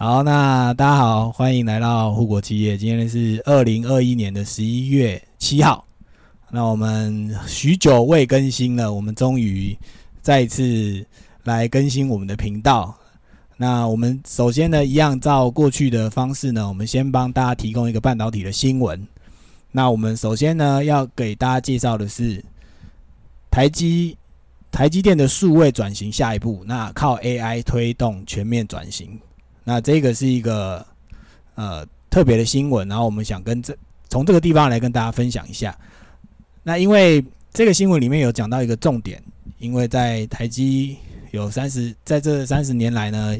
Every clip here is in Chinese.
好，那大家好，欢迎来到护国企业。今天是二零二一年的十一月七号。那我们许久未更新了，我们终于再次来更新我们的频道。那我们首先呢，一样照过去的方式呢，我们先帮大家提供一个半导体的新闻。那我们首先呢，要给大家介绍的是台积台积电的数位转型下一步，那靠 AI 推动全面转型。那这个是一个呃特别的新闻，然后我们想跟这从这个地方来跟大家分享一下。那因为这个新闻里面有讲到一个重点，因为在台积有三十在这三十年来呢，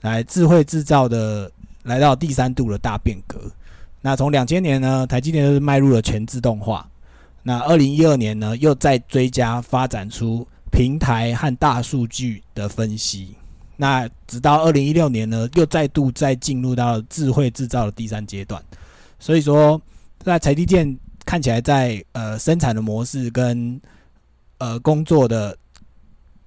来智慧制造的来到第三度的大变革。那从两千年呢，台积电就是迈入了全自动化。那二零一二年呢，又再追加发展出平台和大数据的分析。那直到二零一六年呢，又再度再进入到智慧制造的第三阶段。所以说，在台积电看起来，在呃生产的模式跟呃工作的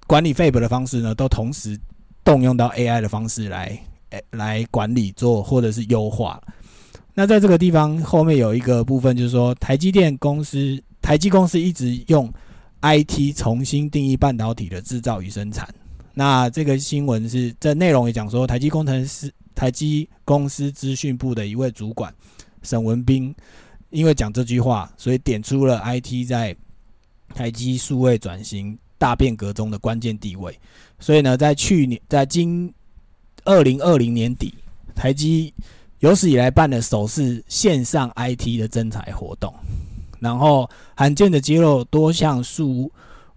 管理费本的方式呢，都同时动用到 AI 的方式来诶来管理做或者是优化。那在这个地方后面有一个部分，就是说台积电公司台积公司一直用 IT 重新定义半导体的制造与生产。那这个新闻是这内容也讲说，台积工程师、台积公司资讯部的一位主管沈文斌，因为讲这句话，所以点出了 IT 在台积数位转型大变革中的关键地位。所以呢，在去年，在今二零二零年底，台积有史以来办的首次线上 IT 的征才活动，然后罕见的揭露多项数。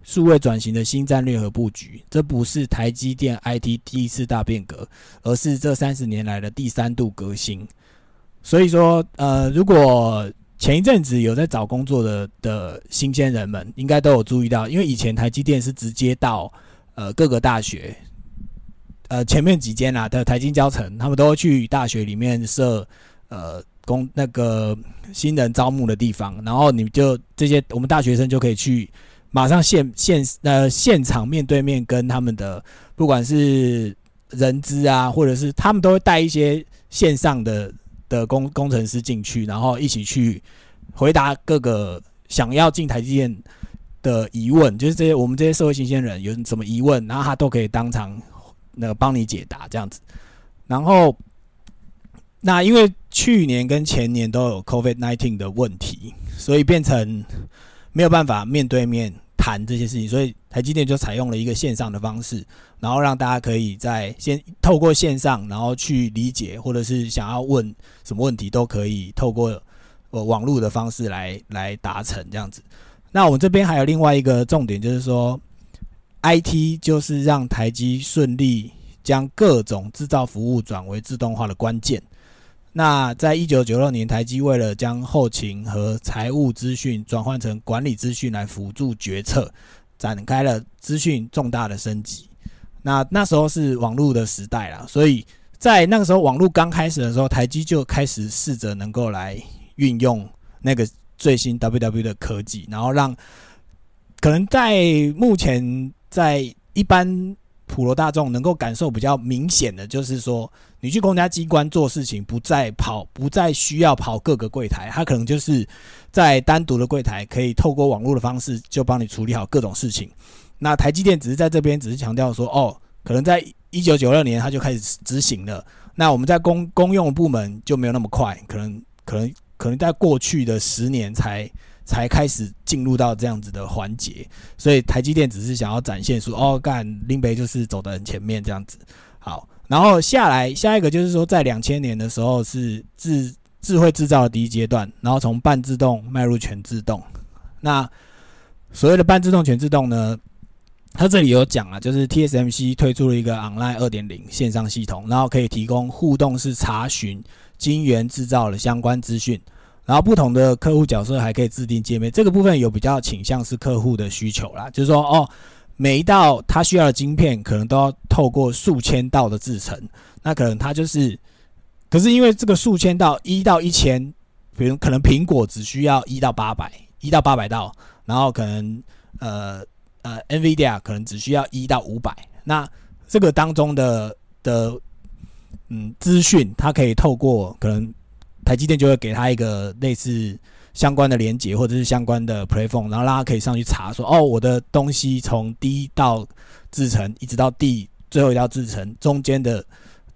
数位转型的新战略和布局，这不是台积电 IT 第一次大变革，而是这三十年来的第三度革新。所以说，呃，如果前一阵子有在找工作的的新鲜人们，应该都有注意到，因为以前台积电是直接到呃各个大学，呃前面几间啊的台金教城，他们都会去大学里面设呃工那个新人招募的地方，然后你就这些我们大学生就可以去。马上现现呃现场面对面跟他们的不管是人资啊，或者是他们都会带一些线上的的工工程师进去，然后一起去回答各个想要进台积电的疑问，就是这些我们这些社会新鲜人有什么疑问，然后他都可以当场那个帮你解答这样子。然后那因为去年跟前年都有 COVID nineteen 的问题，所以变成没有办法面对面。谈这些事情，所以台积电就采用了一个线上的方式，然后让大家可以在先透过线上，然后去理解，或者是想要问什么问题，都可以透过呃网络的方式来来达成这样子。那我们这边还有另外一个重点，就是说，IT 就是让台积顺利将各种制造服务转为自动化的关键。那在一九九六年，台积为了将后勤和财务资讯转换成管理资讯来辅助决策，展开了资讯重大的升级。那那时候是网络的时代了，所以在那个时候网络刚开始的时候，台积就开始试着能够来运用那个最新 WW 的科技，然后让可能在目前在一般。普罗大众能够感受比较明显的，就是说，你去公家机关做事情，不再跑，不再需要跑各个柜台，他可能就是在单独的柜台，可以透过网络的方式就帮你处理好各种事情。那台积电只是在这边只是强调说，哦，可能在一九九六年他就开始执行了。那我们在公公用部门就没有那么快，可能可能可能在过去的十年才。才开始进入到这样子的环节，所以台积电只是想要展现出哦，干林北就是走得很前面这样子。好，然后下来下一个就是说，在两千年的时候是智智慧制造的第一阶段，然后从半自动迈入全自动。那所谓的半自动全自动呢，它这里有讲啊，就是 TSMC 推出了一个 Online 二点零线上系统，然后可以提供互动式查询晶圆制造的相关资讯。然后不同的客户角色还可以制定界面，这个部分有比较倾向是客户的需求啦，就是说哦，每一道他需要的晶片可能都要透过数千道的制成，那可能他就是，可是因为这个数千道一到一千，比如可能苹果只需要一到八百，一到八百道，然后可能呃呃 NVIDIA 可能只需要一到五百，那这个当中的的嗯资讯，它可以透过可能台积电就会给他一个类似相关的连接或者是相关的 platform，然后让他可以上去查说，哦，我的东西从第一道制成一直到第最后一道制成中间的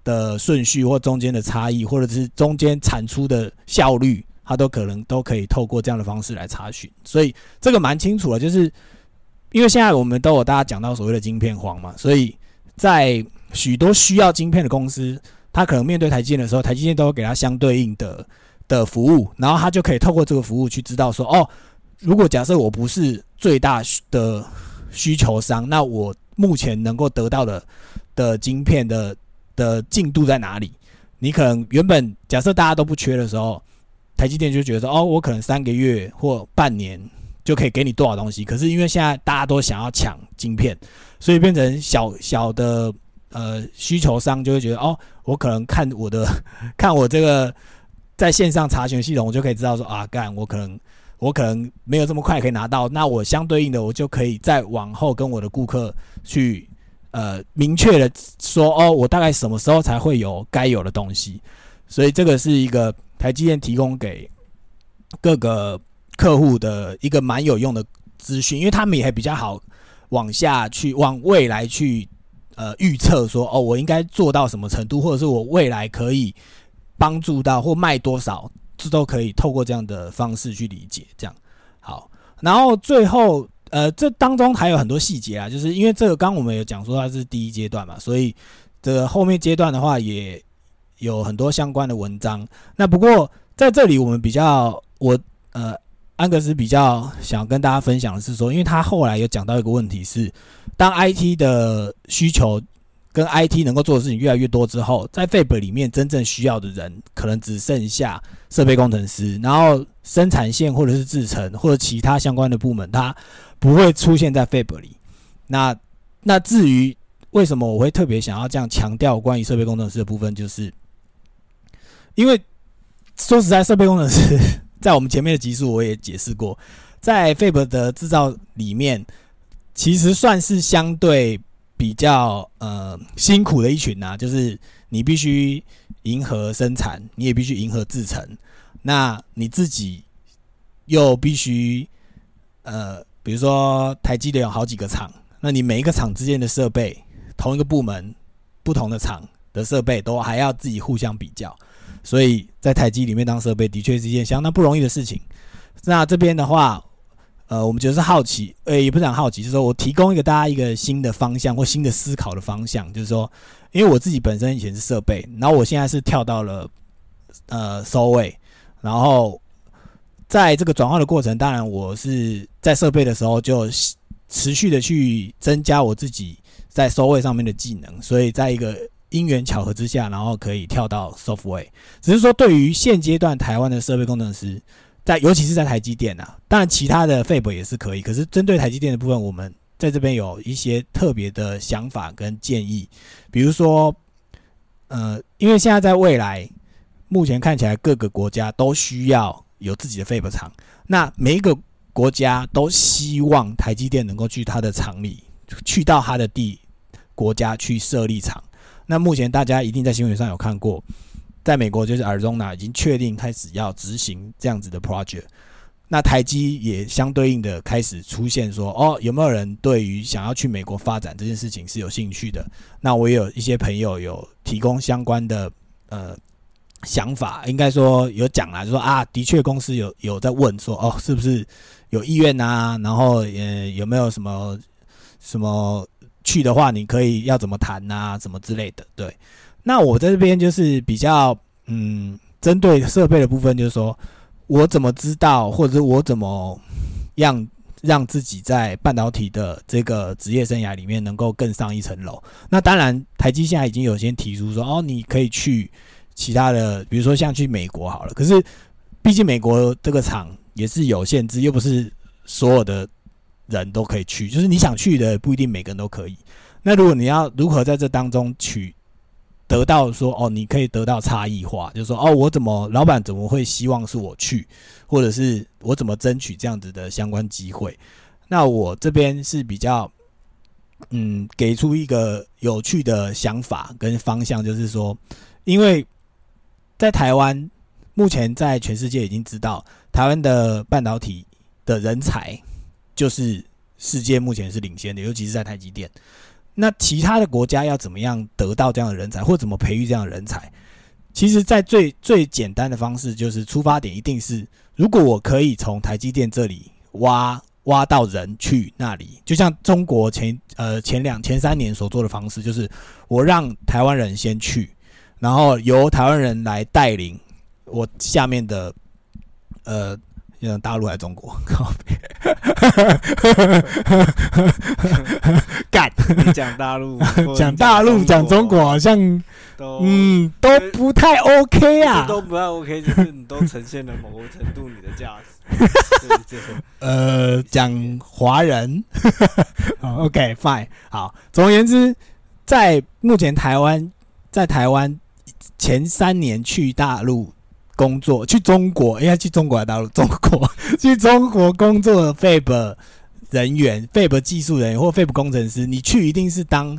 的顺序或中间的差异，或者是中间产出的效率，它都可能都可以透过这样的方式来查询，所以这个蛮清楚的，就是因为现在我们都有大家讲到所谓的晶片荒嘛，所以在许多需要晶片的公司，他可能面对台积电的时候，台积电都会给他相对应的的服务，然后他就可以透过这个服务去知道说，哦，如果假设我不是最大的需求商，那我目前能够得到的的晶片的的进度在哪里？你可能原本假设大家都不缺的时候，台积电就觉得说，哦，我可能三个月或半年就可以给你多少东西。可是因为现在大家都想要抢晶片，所以变成小小的呃需求商就会觉得，哦，我可能看我的 看我这个在线上查询系统，我就可以知道说，啊，干我可能我可能没有这么快可以拿到，那我相对应的我就可以再往后跟我的顾客去。呃，明确的说哦，我大概什么时候才会有该有的东西？所以这个是一个台积电提供给各个客户的一个蛮有用的资讯，因为他们也比较好往下去往未来去呃预测说哦，我应该做到什么程度，或者是我未来可以帮助到或卖多少，这都可以透过这样的方式去理解。这样好，然后最后。呃，这当中还有很多细节啊，就是因为这个刚我们有讲说它是第一阶段嘛，所以这个后面阶段的话也有很多相关的文章。那不过在这里我们比较，我呃安格斯比较想跟大家分享的是说，因为他后来有讲到一个问题是，当 IT 的需求跟 IT 能够做的事情越来越多之后，在 Fab 里面真正需要的人可能只剩下设备工程师，然后生产线或者是制程或者其他相关的部门，它不会出现在 Fab 里。那那至于为什么我会特别想要这样强调关于设备工程师的部分，就是因为说实在，设备工程师在我们前面的集数我也解释过，在 Fab 的制造里面，其实算是相对比较呃辛苦的一群呐。就是你必须迎合生产，你也必须迎合制成，那你自己又必须呃。比如说，台积电有好几个厂，那你每一个厂之间的设备，同一个部门不同的厂的设备都还要自己互相比较，所以在台积里面当设备的确是一件相当不容易的事情。那这边的话，呃，我们觉得是好奇，呃，也不是很好奇，就是说我提供一个大家一个新的方向或新的思考的方向，就是说，因为我自己本身以前是设备，然后我现在是跳到了呃收位，然后。在这个转换的过程，当然我是在设备的时候就持续的去增加我自己在收位上面的技能，所以在一个因缘巧合之下，然后可以跳到 software。只是说，对于现阶段台湾的设备工程师，在尤其是在台积电啊，当然其他的 Fab 也是可以，可是针对台积电的部分，我们在这边有一些特别的想法跟建议，比如说，呃，因为现在在未来，目前看起来各个国家都需要。有自己的 Fab 厂，那每一个国家都希望台积电能够去它的厂里，去到它的地国家去设立厂。那目前大家一定在新闻上有看过，在美国就是 Arizona 已经确定开始要执行这样子的 project。那台积也相对应的开始出现说，哦，有没有人对于想要去美国发展这件事情是有兴趣的？那我也有一些朋友有提供相关的呃。想法应该说有讲啦，就说啊，的确公司有有在问说哦，是不是有意愿啊？然后呃，有没有什么什么去的话，你可以要怎么谈呐？什么之类的。对，那我在这边就是比较嗯，针对设备的部分，就是说我怎么知道，或者我怎么样让自己在半导体的这个职业生涯里面能够更上一层楼？那当然，台积现在已经有先提出说哦，你可以去。其他的，比如说像去美国好了，可是毕竟美国这个厂也是有限制，又不是所有的人都可以去，就是你想去的不一定每个人都可以。那如果你要如何在这当中取得到说哦，你可以得到差异化，就是说哦，我怎么老板怎么会希望是我去，或者是我怎么争取这样子的相关机会？那我这边是比较嗯，给出一个有趣的想法跟方向，就是说，因为在台湾目前在全世界已经知道，台湾的半导体的人才就是世界目前是领先的，尤其是在台积电。那其他的国家要怎么样得到这样的人才，或怎么培育这样的人才？其实，在最最简单的方式，就是出发点一定是，如果我可以从台积电这里挖。挖到人去那里，就像中国前呃前两前三年所做的方式，就是我让台湾人先去，然后由台湾人来带领我下面的呃，大陆还是中国？靠！干！你讲大陆，讲大陆，讲中国，好像都嗯都不太 OK 啊，都不太 OK，就是你都呈现了某个程度你的价值。呃，讲华人，好，OK，Fine，好。总而言之，在目前台湾，在台湾前三年去大陆工作，去中国，应该去中国还大陆？中国 去中国工作的 Fab 人员、Fab 技术人员或 Fab 工程师，你去一定是当。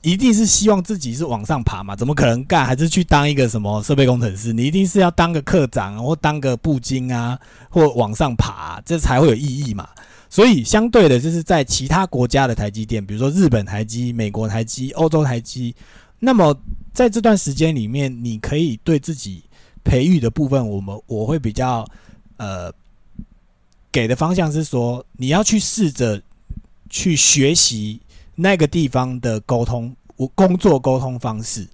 一定是希望自己是往上爬嘛？怎么可能干？还是去当一个什么设备工程师？你一定是要当个科长，或当个部经啊，或往上爬，这才会有意义嘛。所以相对的，就是在其他国家的台积电，比如说日本台积、美国台积、欧洲台积，那么在这段时间里面，你可以对自己培育的部分，我们我会比较呃给的方向是说，你要去试着去学习。那个地方的沟通，我工作沟通方式，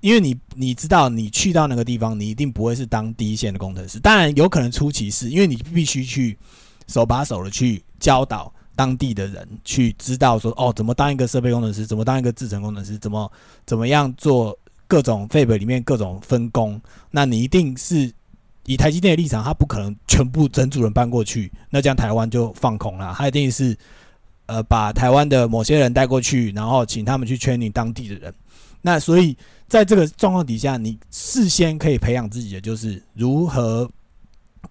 因为你你知道，你去到那个地方，你一定不会是当第一线的工程师。当然有可能初期是，因为你必须去手把手的去教导当地的人，去知道说哦，怎么当一个设备工程师，怎么当一个制程工程师，怎么怎么样做各种费本里面各种分工。那你一定是以台积电的立场，他不可能全部整组人搬过去，那这样台湾就放空了。他一定是。呃，把台湾的某些人带过去，然后请他们去圈你当地的人。那所以在这个状况底下，你事先可以培养自己的就是如何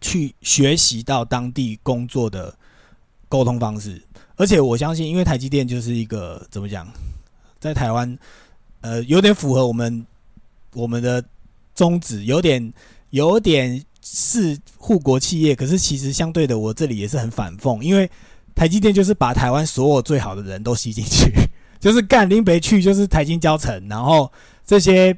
去学习到当地工作的沟通方式。而且我相信，因为台积电就是一个怎么讲，在台湾呃有点符合我们我们的宗旨，有点有点是护国企业。可是其实相对的，我这里也是很反讽，因为。台积电就是把台湾所有最好的人都吸进去，就是干林北去就是台金交城，然后这些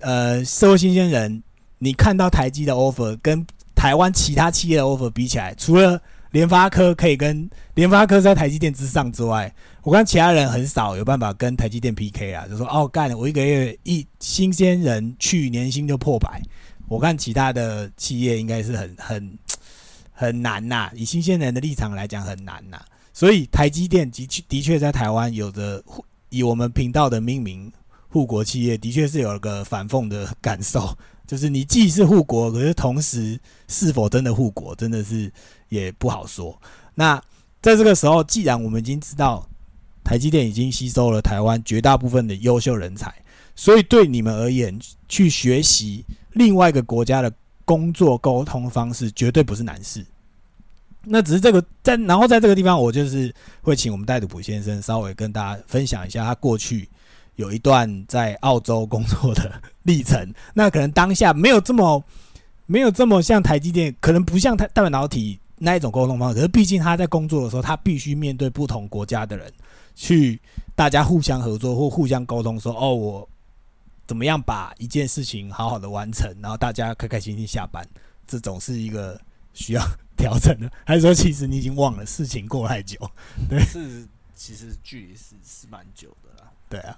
呃社会新鲜人，你看到台积的 offer 跟台湾其他企业的 offer 比起来，除了联发科可以跟联发科在台积电之上之外，我看其他人很少有办法跟台积电 PK 啊，就说哦干，我一个月一新鲜人去年薪就破百，我看其他的企业应该是很 很。很难呐，以新鲜人的立场来讲很难呐，所以台积电的确的确在台湾有着以我们频道的命名护国企业，的确是有一个反讽的感受，就是你既是护国，可是同时是否真的护国，真的是也不好说。那在这个时候，既然我们已经知道台积电已经吸收了台湾绝大部分的优秀人才，所以对你们而言，去学习另外一个国家的。工作沟通方式绝对不是难事，那只是这个在，然后在这个地方，我就是会请我们戴杜普先生稍微跟大家分享一下他过去有一段在澳洲工作的历程。那可能当下没有这么没有这么像台积电，可能不像台大半导体那一种沟通方式。可是毕竟他在工作的时候，他必须面对不同国家的人，去大家互相合作或互相沟通，说哦我。怎么样把一件事情好好的完成，然后大家开开心心下班，这种是一个需要调整的，还是说其实你已经忘了事情过太久？对，是其实距离是是蛮久的啦。对啊，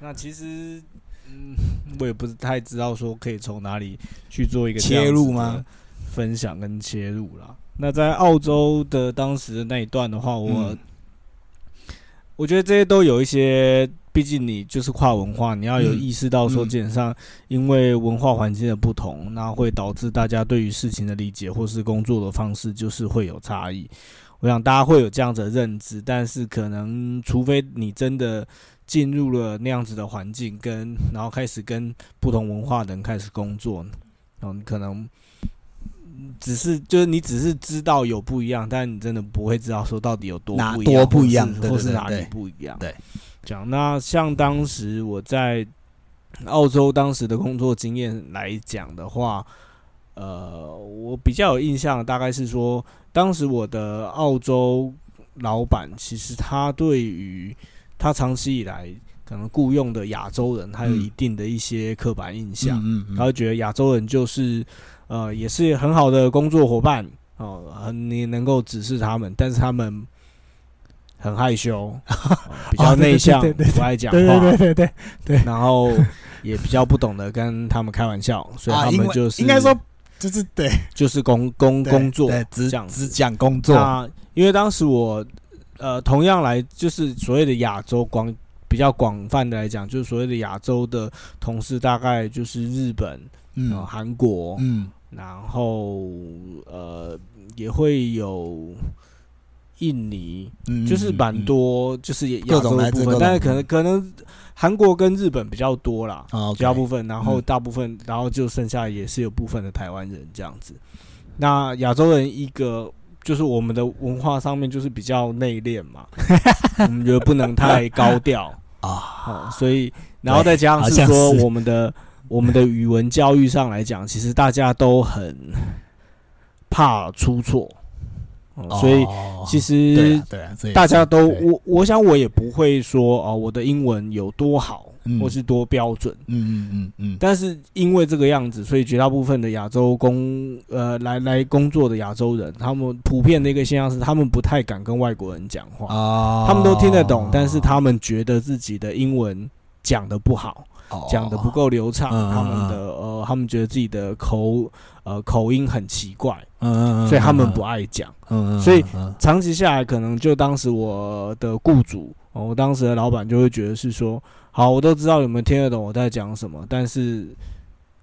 那其实嗯，我也不是太知道说可以从哪里去做一个切入吗？分享跟切入啦。那在澳洲的当时的那一段的话，我我觉得这些都有一些。毕竟你就是跨文化，你要有意识到说，基本上因为文化环境的不同，那会导致大家对于事情的理解或是工作的方式就是会有差异。我想大家会有这样子的认知，但是可能除非你真的进入了那样子的环境，跟然后开始跟不同文化的人开始工作，然后你可能只是就是你只是知道有不一样，但你真的不会知道说到底有多哪不一样，多不一样或是哪里不一样。对，讲那像当时我在澳洲当时的工作经验来讲的话，呃，我比较有印象，大概是说，当时我的澳洲老板其实他对于他长期以来可能雇佣的亚洲人，他有嗯。一定的一些刻板印象。嗯嗯然后觉得亚洲人就是呃也是很好的工作伙伴哦，很你能够指示他们，但是他们很害羞，哦比较内向，不爱讲话，对对对对。然后也比较不懂得跟他们开玩笑，所以啊，他们就是应该说就是对就是工工工作对只讲只讲工作，啊因为当时我呃，同样来就是所谓的亚洲广比较广泛的来讲，就是所谓的亚洲的同事，大概就是日本、呃嗯韩国，嗯。然后呃也会有印尼，嗯，就是蛮嗯多，就是也亚洲的部分，但是可能可能韩国跟日本比较多啦，啊比较部分，然后嗯。大部分，然后就剩下也是有部分的台湾人这样子。那亚洲人一个就是我们的文化上面就是比较内敛嘛，我们觉得不能太高调。啊，哦，所以然后再加上是说我们的我们的语文教育上来讲，其实大家都很怕出错，哦所以哦其实大家都对。我我想我也不会说哦，我的英文有多好嗯或是多标准。嗯嗯嗯嗯，但是因为这个样子，所以绝大部分的亚洲工呃来来工作的亚洲人，他们普遍的一个现象是，他们不太敢跟外国人讲话，啊，他们都听得懂，但是他们觉得自己的英文讲的不好，哦。讲的不够流畅，他们的呃，他们觉得自己的口呃口音很奇怪，嗯，嗯嗯，所以他们不爱讲。嗯，嗯，所以长期下来，可能就当时我的雇主，哦我当时的老板就会觉得是说，好，我都知道你们听得懂我在讲什么，但是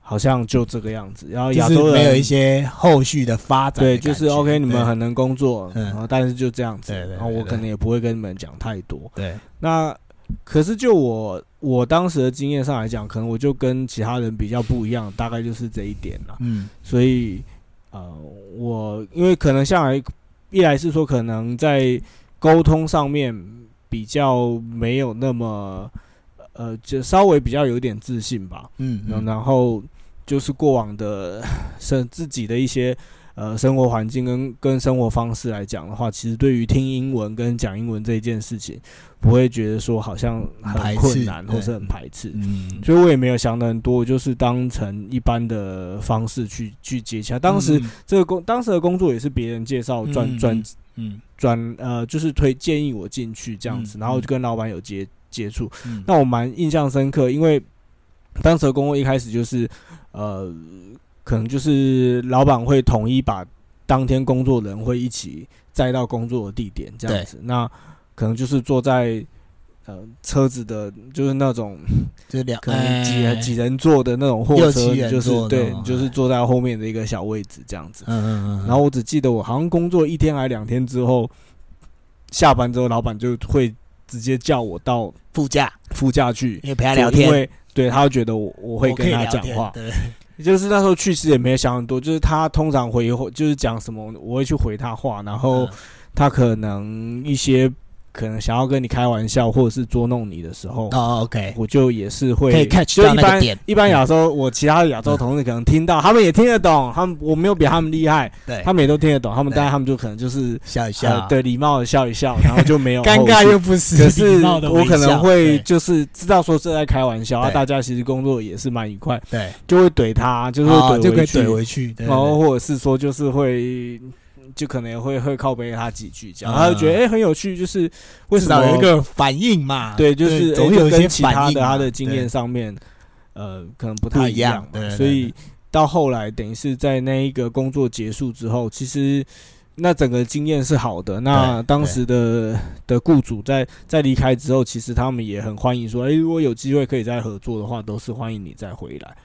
好像就这个样子。然后亚就是洲人没有一些后续的发展的对，就是 OK，你们很能工作，嗯然后但是就这样子，对对对然后我可能也不会跟你们讲太多。对，那可是就我我当时的经验上来讲，可能我就跟其他人比较不一样，大概就是这一点了。嗯所以呃，我因为可能下来一来是说可能在沟通上面比较没有那么呃，就稍微比较有点自信吧。嗯然后然后就是过往的 生自己的一些呃生活环境跟跟生活方式来讲的话，其实对于听英文跟讲英文这一件事情，不会觉得说好像很困难或是很排斥。嗯，所以我也没有想的很多，我就是当成一般的方式去去接洽。当时嗯这个工当时的工作也是别人介绍转嗯转嗯转呃，就是推建议我进去这样子，嗯然后就跟老板有接接触。嗯，那我蛮印象深刻，因为当时的工作一开始就是呃，可能就是老板会统一把当天工作人会一起载到工作的地点这样子，那可能就是坐在。呃，车子的，就是那种就两可能几几人坐的那种货车，就是对你就是哎坐在后面的一个小位置这样子。嗯嗯嗯，然后我只记得我好像工作一天还两天之后，下班之后，老板就会直接叫我到副驾，副驾去因为陪他聊天，因为对他会觉得我我会跟他讲话。对，就是那时候去世也没有想很多，就是他通常回就是讲什么，我会去回他话，然后嗯。他可能一些可能想要跟你开玩笑或者是捉弄你的时候，哦，OK，我就也是会可以 catch 就一般到那个点。一般亚洲，我其他的亚洲同事可能听到，他们也听得懂，他们我没有比他们厉害，对，他们也都听得懂，他们对。当然他们就可能就是笑一笑。呃，对礼貌的笑一笑，然后就没有 尴后尬续。又不是可是礼貌的微我可能笑会对。就是知道说是在开玩笑，啊，对。大家其实工作也是蛮愉快，对，就会怼他，就是哦就可以会怼回去，怼回去，对然后或者是说就是会。就可能也会会靠背他几句，这样。嗯他就觉得哎、很有趣，就是为什么少有一个反应嘛，对，就是总有一些其他的他的经验上面，呃，可能不太一样对所以到后来等于是在那一个工作结束之后，其实那整个经验是好的。那当时的的雇主在在离开之后，其实他们也很欢迎说，诶，如果有机会可以再合作的话，都是欢迎你再回来。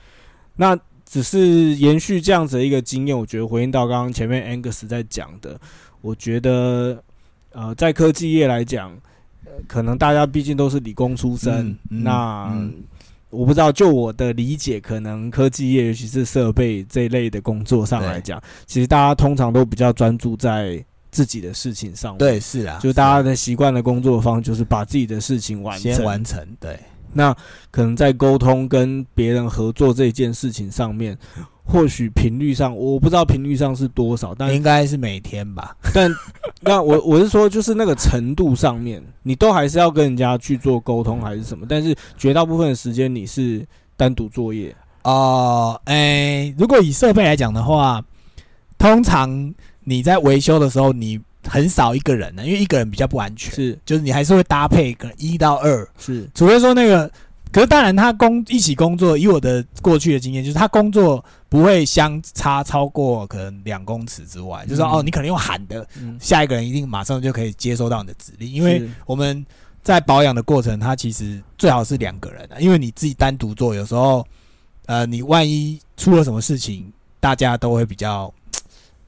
那只是延续这样子的一个经验，我觉得回应到刚刚前面 Angus 在讲的，我觉得呃，在科技业来讲，呃，可能大家毕竟都是理工出身，嗯嗯那嗯我不知道，就我的理解，可能科技业，尤其是设备这一类的工作上来讲，其实大家通常都比较专注在自己的事情上。对，是啊，就大家的习惯的工作方就是把自己的事情完先完成。对，那可能在沟通跟别人合作这件事情上面。或许频率上，我不知道频率上是多少，但应该是每天吧。但 那我我是说，就是那个程度上面，你都还是要跟人家去做沟通，还是什么？但是绝大部分的时间你是单独作业哦。哎，如果以设备来讲的话，通常你在维修的时候，你很少一个人呢，因为一个人比较不安全。是，就是你还是会搭配可能一到二，是，除非说那个。可是当然，他工一起工作，以我的过去的经验，就是他工作不会相差超过可能两公尺之外。就是说，哦，你可能用喊的，下一个人一定马上就可以接收到你的指令。因为我们在保养的过程，他其实最好是两个人的，因为你自己单独做，有时候，呃，你万一出了什么事情，大家都会比较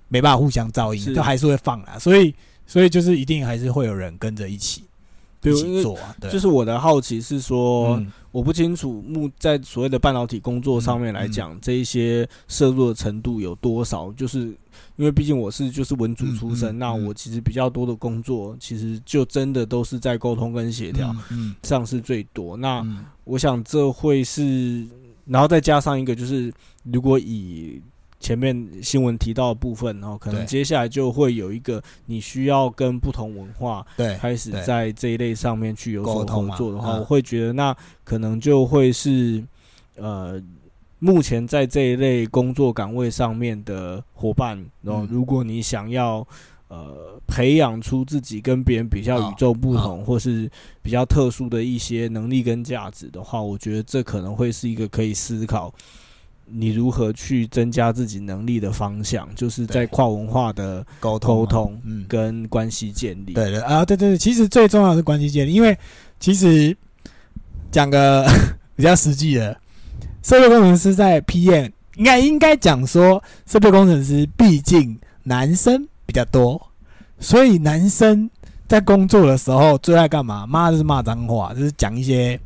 没办法互相照应，就还是会放啦。所以，所以就是一定还是会有人跟着一起。对，就是我的好奇是说，我不清楚目在所谓的半导体工作上面来讲，这一些摄入的程度有多少？就是因为毕竟我是就是文组出身，那我其实比较多的工作，其实就真的都是在沟通跟协调上是最多。那我想这会是，然后再加上一个就是，如果以前面新闻提到的部分，然后可能接下来就会有一个你需要跟不同文化对开始在这一类上面去有所合作的话，我会觉得那可能就会是呃目前在这一类工作岗位上面的伙伴，然后如果你想要呃培养出自己跟别人比较与众不同或是比较特殊的一些能力跟价值的话，我觉得这可能会是一个可以思考。你如何去增加自己能力的方向，就是在跨文化的沟沟通，嗯，跟关系建立。对的啊，对对对，其实最重要的是关系建立，因为其实讲个 比较实际的，设备工程师在 PM 应该应该讲说，设备工程师毕竟男生比较多，所以男生在工作的时候最爱干嘛？骂就是骂脏话，就是讲一些。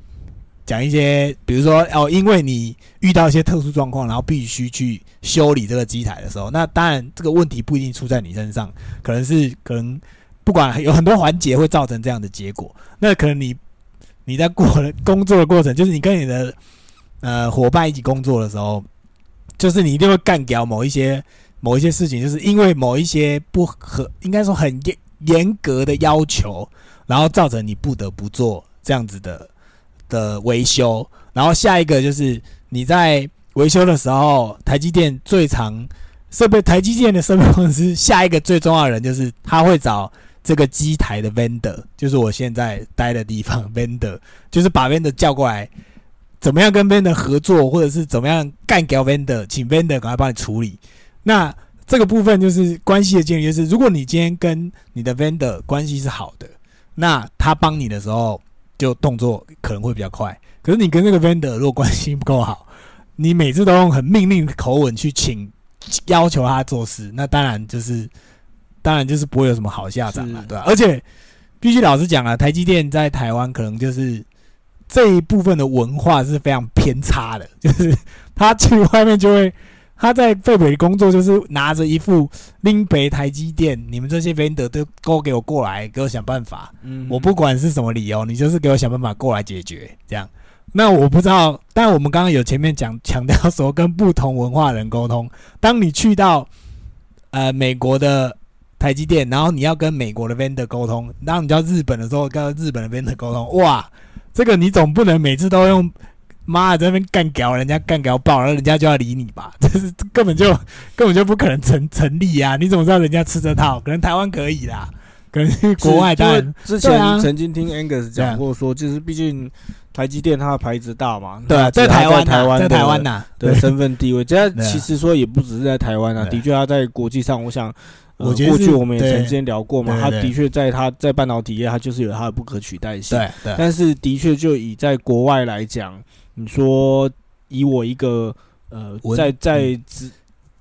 讲一些，比如说哦，因为你遇到一些特殊状况，然后必须去修理这个机台的时候，那当然这个问题不一定出在你身上，可能是可能不管有很多环节会造成这样的结果。那可能你你在过工作的过程，就是你跟你的呃伙伴一起工作的时候，就是你一定会干掉某一些某一些事情，就是因为某一些不合，应该说很严严格的要求，然后造成你不得不做这样子的。的维修，然后下一个就是你在维修的时候，台积电最常设备，台积电的设备公司下一个最重要的人就是他会找这个机台的 vendor，就是我现在待的地方 vendor，就是把 vendor 叫过来，怎么样跟 vendor 合作，或者是怎么样干掉 vendor，请 vendor 赶快帮你处理。那这个部分就是关系的建立，就是如果你今天跟你的 vendor 关系是好的，那他帮你的时候。就动作可能会比较快，可是你跟那个 vendor 如果关系不够好，你每次都用很命令的口吻去请要求他做事，那当然就是，当然就是不会有什么好下场了，对吧？而且必须老实讲啊，台积电在台湾可能就是这一部分的文化是非常偏差的，就是他去外面就会。他在费北工作，就是拿着一副拎北台积电，你们这些 vendor 都都给我过来，给我想办法。嗯，我不管是什么理由，你就是给我想办法过来解决。这样，那我不知道。但我们刚刚有前面讲强调说，跟不同文化人沟通。当你去到呃美国的台积电，然后你要跟美国的 vendor 沟通，然后你到日本的时候跟日本的 vendor 沟通，哇，这个你总不能每次都用。妈在那边干屌，人家干屌爆，然后人家就要理你吧？这是根本就根本就不可能成成立啊！你怎么知道人家吃这套？可能台湾可以啦，可能国外当然。之前曾经听 Angus 讲过，说就是毕竟台积电它的牌子大嘛，对，在台湾，台湾，在台湾呐，对身份地位，这其实说也不只是在台湾啊，的确它在国际上，我想，我过去我们也曾经聊过嘛，他的确在他在半导体业，它就是有它的不可取代性，对对。但是的确就以在国外来讲。你说以我一个呃，在在只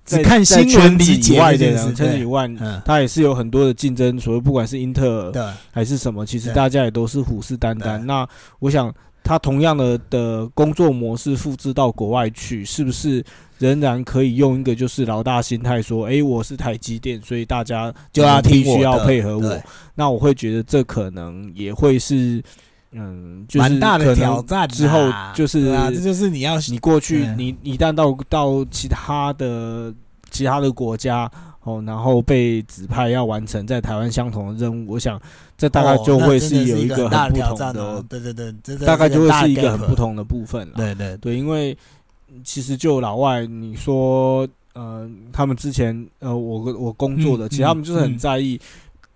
只看新闻以外的人，圈子以外，他也是有很多的竞争。所谓不管是英特尔还是什么，其实大家也都是虎视眈眈。那我想。他同样的的工作模式复制到国外去，是不是仍然可以用一个就是老大心态说，哎，我是台积电，所以大家就要必须要配合我。那我会觉得这可能也会是，嗯，蛮大的挑战。之后就是啊，这就是你要你过去，你一旦到到其他的其他的国家。哦，然后被指派要完成在台湾相同的任务，我想这大概就会是有一个很不同的，对对对，大概就会是一个很不同的部分了。对对对，因为其实就老外，你说呃，他们之前呃，我我工作的，其实他们就是很在意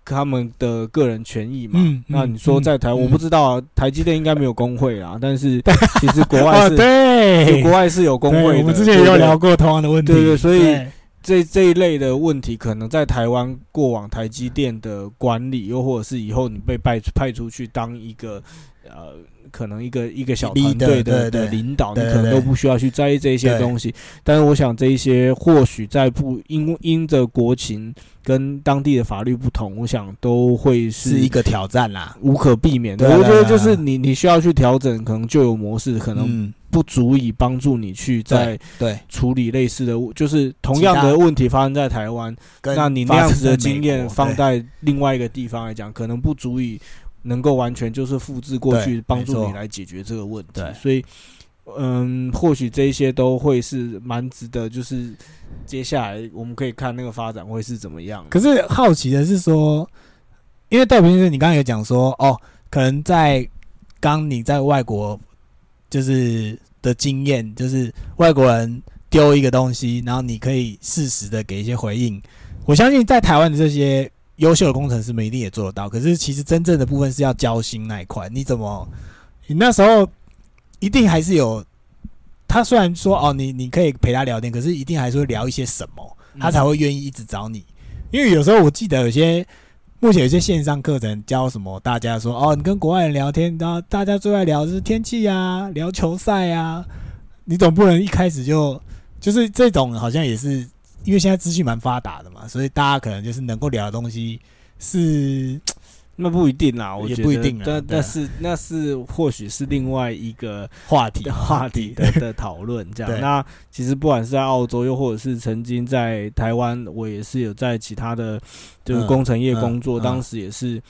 他们的个人权益嘛。那你说在台，我不知道台积电应该没有工会啦，但是其实国外 是，对，国外是有工会。我们之前也有聊过同样的问题，对对，所以。这这一类的问题，可能在台湾过往台积电的管理，又或者是以后你被派派出去当一个呃，可能一个一个小团队的的领导，你可能都不需要去在意这些东西。但是，我想这一些或许在不因因着国情跟当地的法律不同，我想都会是一个挑战啦，无可避免的。我觉得就是你你需要去调整，可能旧有模式，可能。不足以帮助你去在对处理类似的，就是同样的问题发生在台湾，那你那样子的经验放在另外一个地方来讲，可能不足以能够完全就是复制过去，帮助你来解决这个问题。所以，嗯，或许这些都会是蛮值得，就是接下来我们可以看那个发展会是怎么样。可是好奇的是说，因为戴平生你刚刚有讲说，哦，可能在刚你在外国。就是的经验，就是外国人丢一个东西，然后你可以适时的给一些回应。我相信在台湾的这些优秀的工程师们一定也做得到。可是其实真正的部分是要交心那一块，你怎么？你那时候一定还是有他，虽然说哦，你你可以陪他聊天，可是一定还是会聊一些什么，他才会愿意一直找你。因为有时候我记得有些。目前有些线上课程教什么？大家说哦，你跟国外人聊天，然后大家最爱聊的是天气啊，聊球赛啊。你总不能一开始就就是这种，好像也是因为现在资讯蛮发达的嘛，所以大家可能就是能够聊的东西是。那不一定啦，我觉得不一定，但但是那是或许是另外一个话题 话题的的讨论这样。那其实不管是在澳洲，又或者是曾经在台湾，我也是有在其他的就是工程业工作，当时也是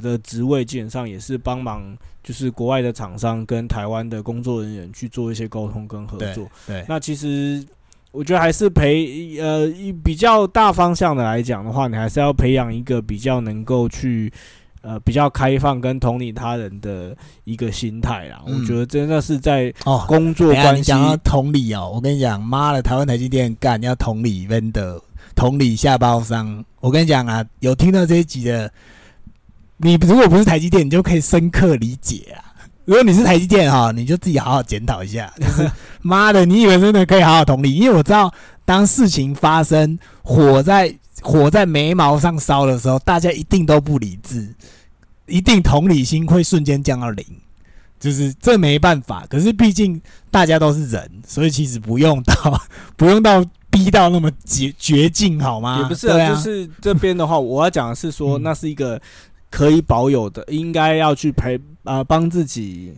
的职位基本上也是帮忙，就是国外的厂商跟台湾的工作人员去做一些沟通跟合作。对，那其实我觉得还是培呃比较大方向的来讲的话，你还是要培养一个比较能够去。呃，比较开放跟同理他人的一个心态啦，我觉得真的是在哦工作关系讲到同理哦，我跟你讲，妈的，台湾台积电干要同理 vendor，同理下包商。我跟你讲啊，有听到这一集的，你如果不是台积电，你就可以深刻理解啊。如果你是台积电哈，你就自己好好检讨一下。就是妈的，你以为真的可以好好同理？因为我知道，当事情发生，火在。火在眉毛上烧的时候，大家一定都不理智，一定同理心会瞬间降到零，就是这没办法。可是毕竟大家都是人，所以其实不用到 不用到逼到那么绝绝境，好吗？也不是，就是这边的话，我要讲的是说，那是一个可以保有的，应该要去陪啊，帮自己。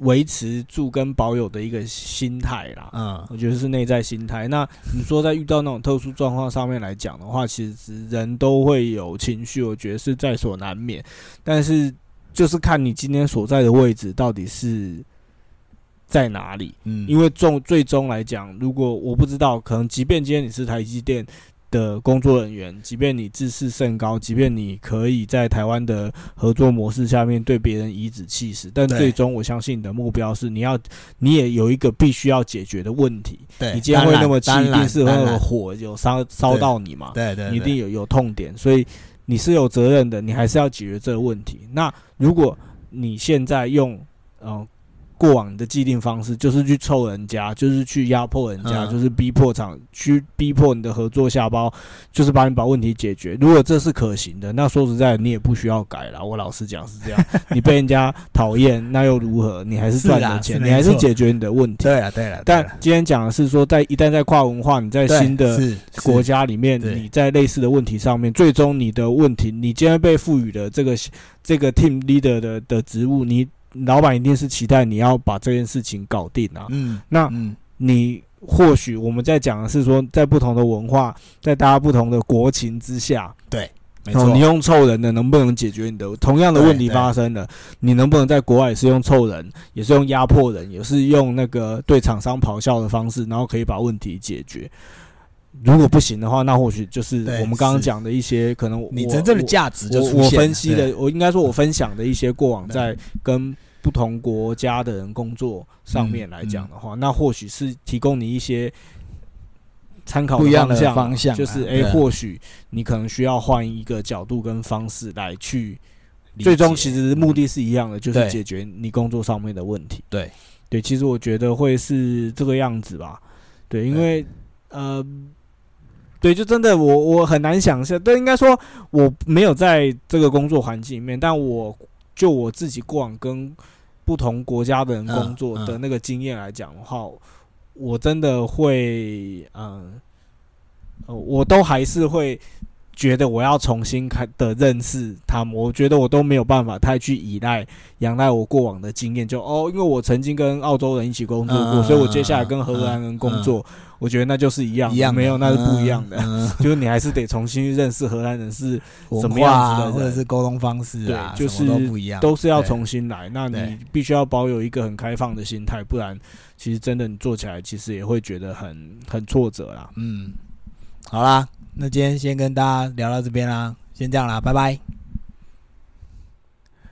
维持住跟保有的一个心态啦，嗯，我觉得是内在心态。那你说在遇到那种特殊状况上面来讲的话，其实人都会有情绪，我觉得是在所难免。但是就是看你今天所在的位置到底是在哪里，嗯，因为终最终来讲，如果我不知道，可能即便今天你是台积电。的工作人员，即便你自视甚高，即便你可以在台湾的合作模式下面对别人颐指气使，但最终我相信你的目标是你要，你也有一个必须要解决的问题。对，你今天会那么气，一定是会火有烧烧到你嘛？对对，一定有有痛点，所以你是有责任的，你还是要解决这个问题。那如果你现在用，嗯。过往的既定方式就是去凑人家，就是去压迫人家，就是逼迫厂去逼迫你的合作下包，就是把你把问题解决。如果这是可行的，那说实在，你也不需要改了。我老实讲是这样，你被人家讨厌，那又如何？你还是赚了钱，你还是解决你的问题。对了，对了。但今天讲的是说，在一旦在跨文化，你在新的国家里面，你在类似的问题上面，最终你的问题，你今天被赋予的这个这个 team leader 的的职务，你。老板一定是期待你要把这件事情搞定啊。嗯，那嗯你或许我们在讲的是说，在不同的文化，在大家不同的国情之下，对没错，哦，你用凑人的能不能解决你的同样的问题发生了？你能不能在国外也是用凑人，也是用压迫人，也是用那个对厂商咆哮的方式，然后可以把问题解决？如果不行的话，那或许就是我们刚刚讲的一些可能你真正的价值就出现我分析的，我应该说我分享的一些过往在跟不同国家的人工作上面来讲的嗯话，那或许是提供你一些参考不一样的方向就是诶，对。或许你可能需要换一个角度跟方式来去，最终其实目的是一样的，就是解决你工作上面的问题。对。对，其实我觉得会是这个样子吧。对，因为呃，对，就真的我我很难想象，但，应该说我没有在这个工作环境里面，但我就我自己过往跟不同国家的人工作的那个经验来讲的话，我真的会，嗯、我都还是会觉得我要重新开的认识他们，我觉得我都没有办法太去依赖、仰赖我过往的经验，就哦，因为我曾经跟澳洲人一起工作过，嗯所以我接下来跟荷兰人工作，我觉得那就是一样，一样没有，那是不一样的。就是你还是得重新认识荷兰人是文什么样子的或者是沟通方式啊，对就是都不一样，都是要重新来，那你必须要保有一个很开放的心态，不然其实真的你做起来其实也会觉得很很挫折啦。嗯，好啦，那今天先跟大家聊到这边啦，先这样啦，拜拜。